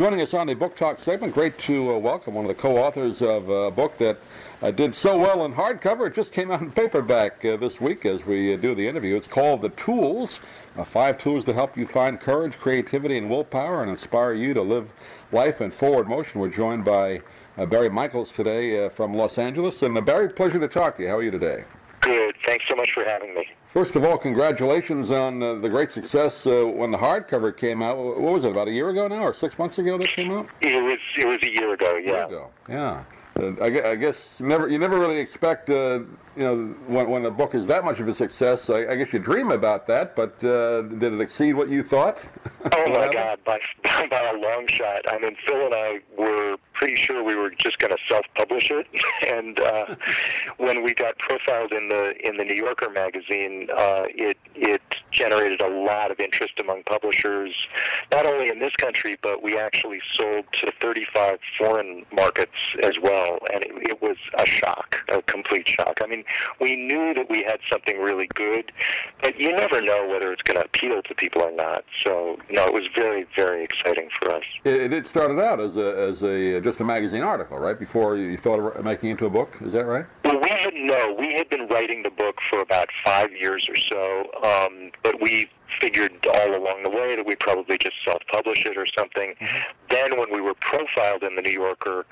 joining us on the Book Talk segment. Great to uh, welcome one of the co-authors of a book that uh, did so well in hardcover. It just came out in paperback uh, this week as we uh, do the interview. It's called The Tools, uh, five tools to help you find courage, creativity, and willpower and inspire you to live life in forward motion. We're joined by uh, Barry Michels today from Los Angeles. And Barry, pleasure to talk to you. How are you today? Good. Thanks so much for having me. First of all, congratulations on uh, the great success uh, when the hardcover came out. What was it? About a year ago now, or six months ago that came out? It was. It was a year ago. Yeah. A year ago. Yeah. I, guess you never you never really expect uh, you know when, when a book is that much of a success. I, I guess you dream about that, but uh, did it exceed what you thought? Oh my God, by by a long shot. I mean, Phil and I were pretty sure we were just going to self-publish it, and uh, when we got profiled in the in the New Yorker magazine, uh, it it generated a lot of interest among publishers, not only in this country, but we actually sold to 35 foreign markets as well, and it, it was a shock, a complete shock. I mean, we knew that we had something really good, but you never know whether it's going to appeal to people or not. So, no, it was very, very exciting for us. It, it started out as a, as a just a magazine article, right? Before you thought of making it into a book, is that right? Well, we had no. We had been writing the book for about five years or so, um, but we figured all along the way that we'd probably just self-publish it or something. Mm-hmm. Then, when we were profiled in the New Yorker,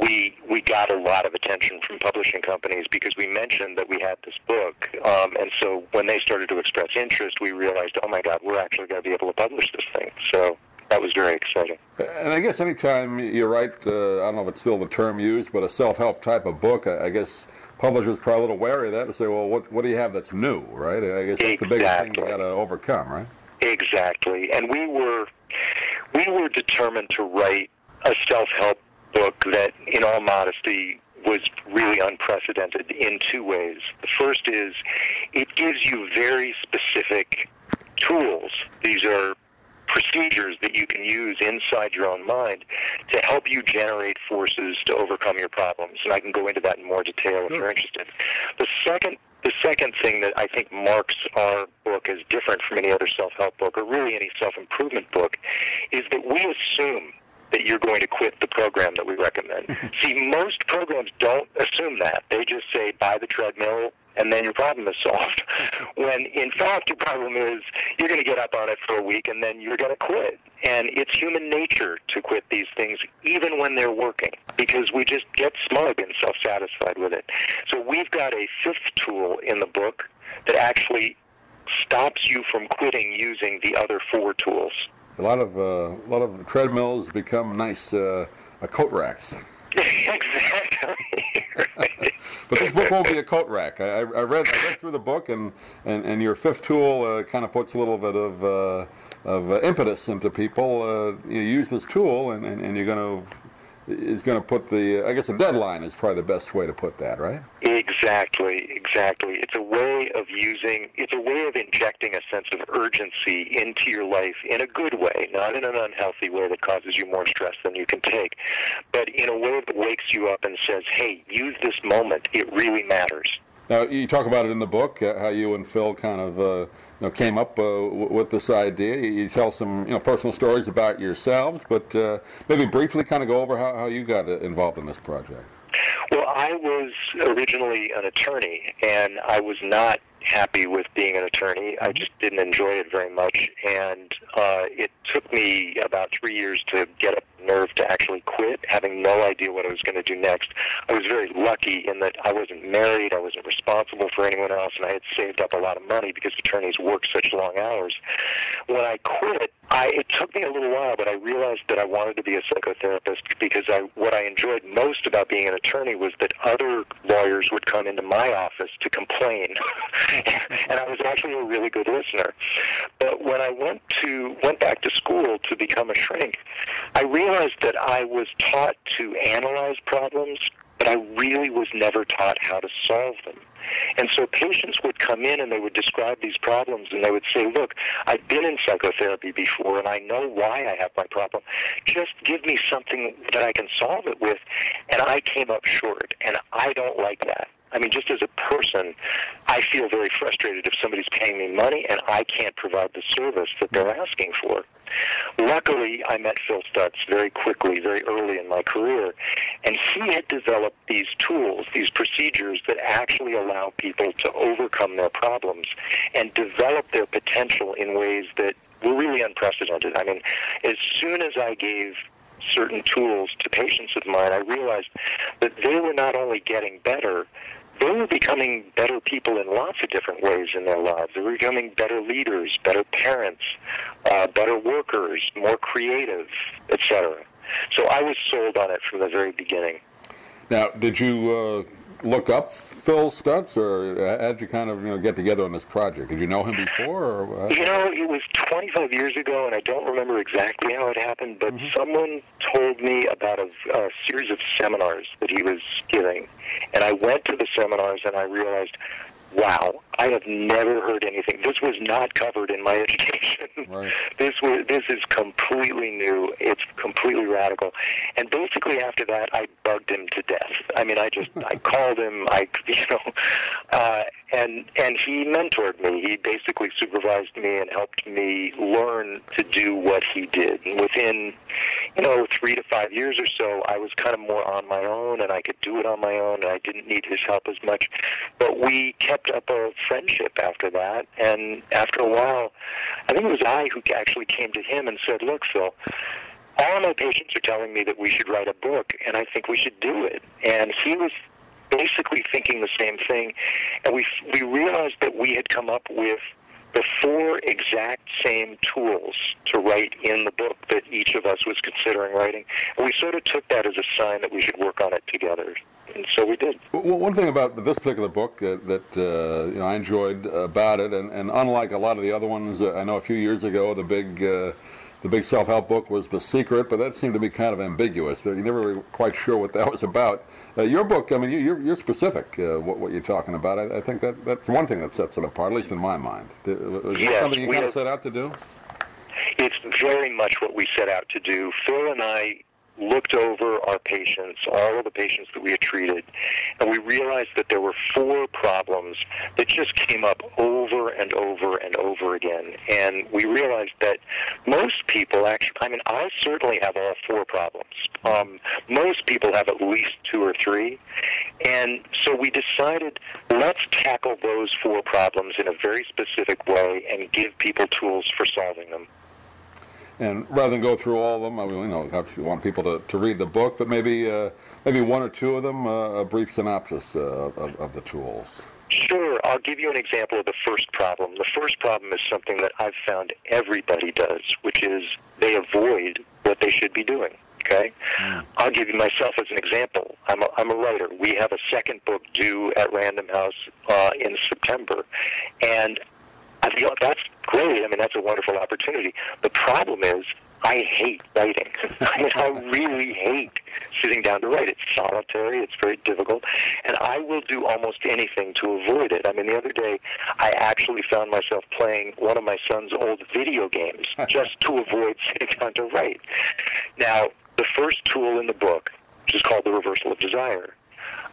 we we got a lot of attention from publishing companies because we mentioned that we had this book, um, and so when they started to express interest, we realized, oh my God, we're actually going to be able to publish this thing. So that was very exciting. And I guess anytime you write, uh, I don't know if it's still the term used, but a self-help type of book, I, I guess publishers probably a little wary of that and say, well, what, what do you have that's new, right? I guess that's exactly. the biggest thing you got to overcome, right? Exactly. And we were we were determined to write a self-help book that, in all modesty, was really unprecedented in two ways. The first is it gives you very specific tools. These are procedures that you can use inside your own mind to help you generate forces to overcome your problems. And I can go into that in more detail sure. if you're interested. The second the second thing that I think marks our book as different from any other self-help book or really any self-improvement book is that we assume that you're going to quit the program that we recommend. See, most programs don't assume that. They just say buy the treadmill, and then your problem is solved. when in fact your problem is you're going to get up on it for a week and then you're going to quit. And it's human nature to quit these things even when they're working because we just get smug and self-satisfied with it. So we've got a fifth tool in the book that actually stops you from quitting using the other four tools. A lot of uh, a lot of treadmills become nice uh, coat racks. exactly. but this book won't be a coat rack. I, I, read I read through the book, and, and, and your fifth tool uh, kind of puts a little bit of uh, of uh, impetus into people. Uh, you use this tool, and, and, and you're going to is going to put the, I guess a deadline is probably the best way to put that, right? Exactly, exactly. It's a way of using, it's a way of injecting a sense of urgency into your life in a good way, not in an unhealthy way that causes you more stress than you can take, but in a way that wakes you up and says, hey, use this moment. It really matters. Now you talk about it in the book uh, how you and Phil kind of uh, you know came up uh, w- with this idea. You, you, tell some you know personal stories about yourselves, but uh, maybe briefly kind of go over how, how you got involved in this project. Well, I was originally an attorney, and I was not happy with being an attorney. I mm-hmm. just didn't enjoy it very much, and uh, it took me about three years to get up nerve to actually quit, having no idea what I was going to do next. I was very lucky in that I wasn't married, I wasn't responsible for anyone else, and I had saved up a lot of money because attorneys work such long hours. When I quit, I, it took me a little while, but I realized that I wanted to be a psychotherapist because I, what I enjoyed most about being an attorney was that other lawyers would come into my office to complain, and I was actually a really good listener. But when I went to went back to school to become a shrink, I realized that I was taught to analyze problems, but I really was never taught how to solve them. And so patients would come in and they would describe these problems and they would say, look, I've been in psychotherapy before and I know why I have my problem. Just give me something that I can solve it with. And I came up short. And I don't like that. I mean, just as a person, I feel very frustrated if somebody's paying me money and I can't provide the service that they're asking for. Luckily, I met Phil Stutz very quickly, very early in my career, and he had developed these tools, these procedures that actually allow people to overcome their problems and develop their potential in ways that were really unprecedented. I mean, as soon as I gave certain tools to patients of mine, I realized that they were not only getting better, they were becoming better people in lots of different ways in their lives. They were becoming better leaders, better parents, uh, better workers, more creative, etc. So I was sold on it from the very beginning. Now, did you uh, look up Phil Stutz, or how'd you kind of you know get together on this project? Did you know him before? Or, you know, it was 25 years ago, and I don't remember exactly how it happened, but mm-hmm. someone told me about a, a series of seminars that he was giving, and I went to the seminars, and I realized wow, I have never heard anything. This was not covered in my education. Right. this was this is completely new. It's completely radical. And basically after that, I bugged him to death. I mean, I just I called him. I you know, uh, and and he mentored me. He basically supervised me and helped me learn to do what he did. And within you know three to five years or so, I was kind of more on my own, and I could do it on my own, and I didn't need his help as much. But we kept up a friendship after that, and after a while, I think it was I who actually came to him and said, "Look, Phil." All my patients are telling me that we should write a book, and I think we should do it. And he was basically thinking the same thing, and we we realized that we had come up with the four exact same tools to write in the book that each of us was considering writing. And we sort of took that as a sign that we should work on it together. And so we did. Well, one thing about this particular book uh, that uh, you know I enjoyed about it, and, and unlike a lot of the other ones, uh, I know a few years ago the big uh, the big self-help book was The Secret, but that seemed to be kind of ambiguous. You never really quite sure what that was about. Uh, your book, I mean, you, are you're specific uh, what, what you're talking about. I, I, think that that's one thing that sets it apart, at least in my mind. Was yes, something you kind of set out to do? It's very much what we set out to do. Phil and I looked over our patients, all of the patients that we had treated, and we realized that there were four problems that just came up over and over and over again. And we realized that most people actually, I mean, I certainly have all four problems. Um, most people have at least two or three. And so we decided let's tackle those four problems in a very specific way and give people tools for solving them. And rather than go through all of them, I mean, you know, you want people to, to read the book, but maybe uh, maybe one or two of them, uh, a brief synopsis uh, of, of the tools. Sure. I'll give you an example of the first problem. The first problem is something that I've found everybody does, which is they avoid what they should be doing. Okay? Mm. I'll give you myself as an example. I'm a, I'm a writer. We have a second book due at Random House uh, in September. And I feel that's great. I mean, that's a wonderful opportunity. The problem is, I hate writing. I mean, I really hate sitting down to write. It's solitary. It's very difficult, and I will do almost anything to avoid it. I mean, the other day, I actually found myself playing one of my son's old video games just to avoid sitting down to write. Now, the first tool in the book, which is called the reversal of desire,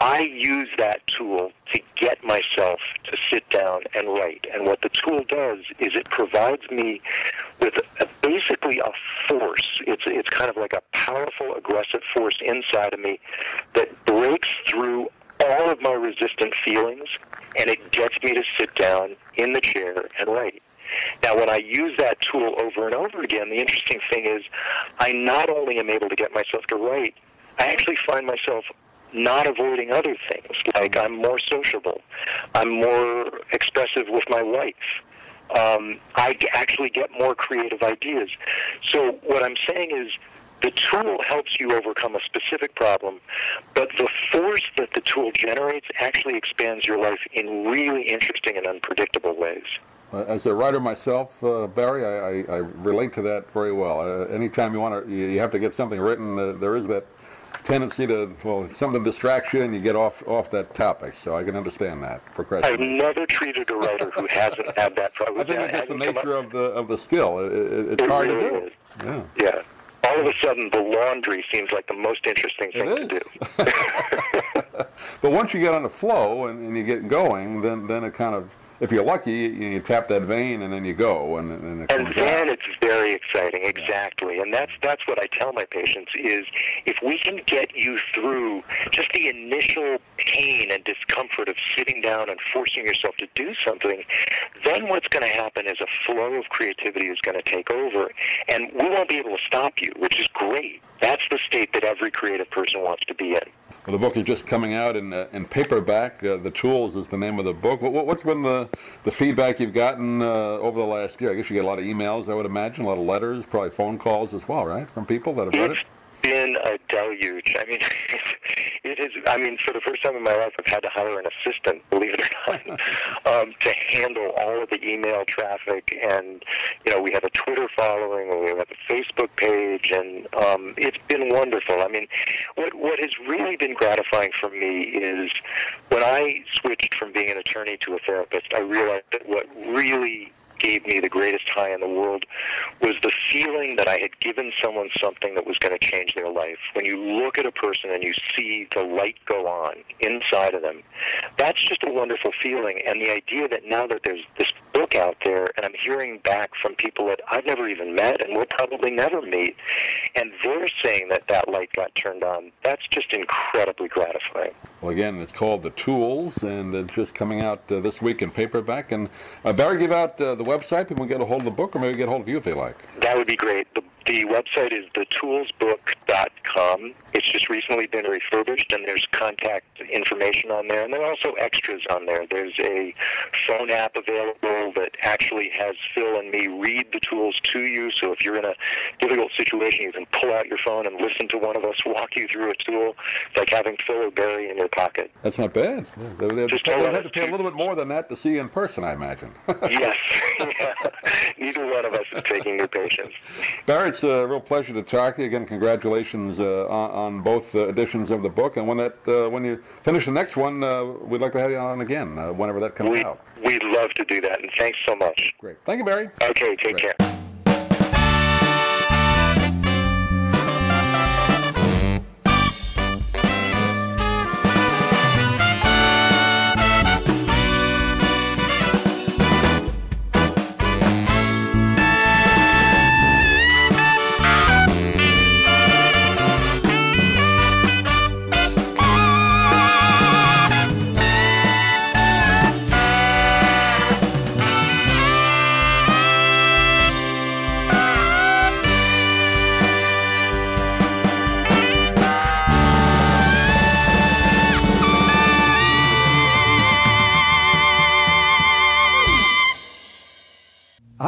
I use that tool to get myself to sit down and write. And what the tool does is it provides me with a, basically a force. It's, it's kind of like a powerful, aggressive force inside of me that breaks through all of my resistant feelings and it gets me to sit down in the chair and write. Now, when I use that tool over and over again, the interesting thing is I not only am able to get myself to write, I actually find myself not avoiding other things. Like I'm more sociable, I'm more expressive with my wife. Um, I actually get more creative ideas. So what I'm saying is the tool helps you overcome a specific problem, but the force that the tool generates actually expands your life in really interesting and unpredictable ways. As a writer myself, uh, Barry, I, I, I, relate to that very well. Uh, anytime you want to, you have to get something written, uh, there is that tendency to well something distracts you and you get off off that topic. So I can understand that I've never treated a writer who hasn't had that problem. I think it's just the nature of the of the skill. It, it, it's it hard really to do. Is. Yeah. Yeah. All of a sudden, the laundry seems like the most interesting thing to do. But once you get on the flow and, and you get going, then then it kind of if you're lucky, you, you, tap that vein and then you go, and, and it and then out. it's very exciting, exactly. And that's that's what I tell my patients is if we can get you through just the initial pain and discomfort of sitting down and forcing yourself to do something, then what's going to happen is a flow of creativity is going to take over, and we won't be able to stop you, which is great. That's the state that every creative person wants to be in. Well, the book is just coming out in, uh, in paperback. Uh, the Tools is the name of the book. What, has been the, the feedback you've gotten uh, over the last year? I guess you get a lot of emails, I would imagine, a lot of letters, probably phone calls as well, right, from people that have read it? been a deluge. I mean, it is. I mean, for the first time in my life, I've had to hire an assistant, believe it or not, um, to handle all of the email traffic. And you know, we have a Twitter following, and we have a Facebook page, and um, it's been wonderful. I mean, what what has really been gratifying for me is when I switched from being an attorney to a therapist. I realized that what really gave me the greatest high in the world was the feeling that I had given someone something that was going to change their life. When you look at a person and you see the light go on inside of them, that's just a wonderful feeling. And the idea that now that there's this book out there and I'm hearing back from people that I've never even met and will probably never meet, and they're saying that that light got turned on, that's just incredibly gratifying. Well, again, it's called The Tools, and it's just coming out uh, this week in paperback. And uh, Barry, give out uh, the website. People can get a hold of the book, or maybe get a hold of you if they like. That would be great. The, the website is thetoolsbook.com. It's just recently been refurbished, and there's contact information on there, and there are also extras on there. There's a phone app available that actually has Phil and me read the tools to you. So if you're in a difficult situation, you can pull out your phone and listen to one of us walk you through a tool. It's like having Phil or Barry in your pocket. That's not bad. They, Just they, tell have to pay a little bit more than that to see you in person, I imagine. yes. Neither one of us is taking your patients. Barry, it's a real pleasure to talk to you again. Congratulations uh, on, on, both uh, editions of the book, and when that uh, when you finish the next one, uh, we'd like to have you on again uh, whenever that comes we, out. We'd love to do that, and thanks so much. Great, thank you, Barry. Okay, take Great. care.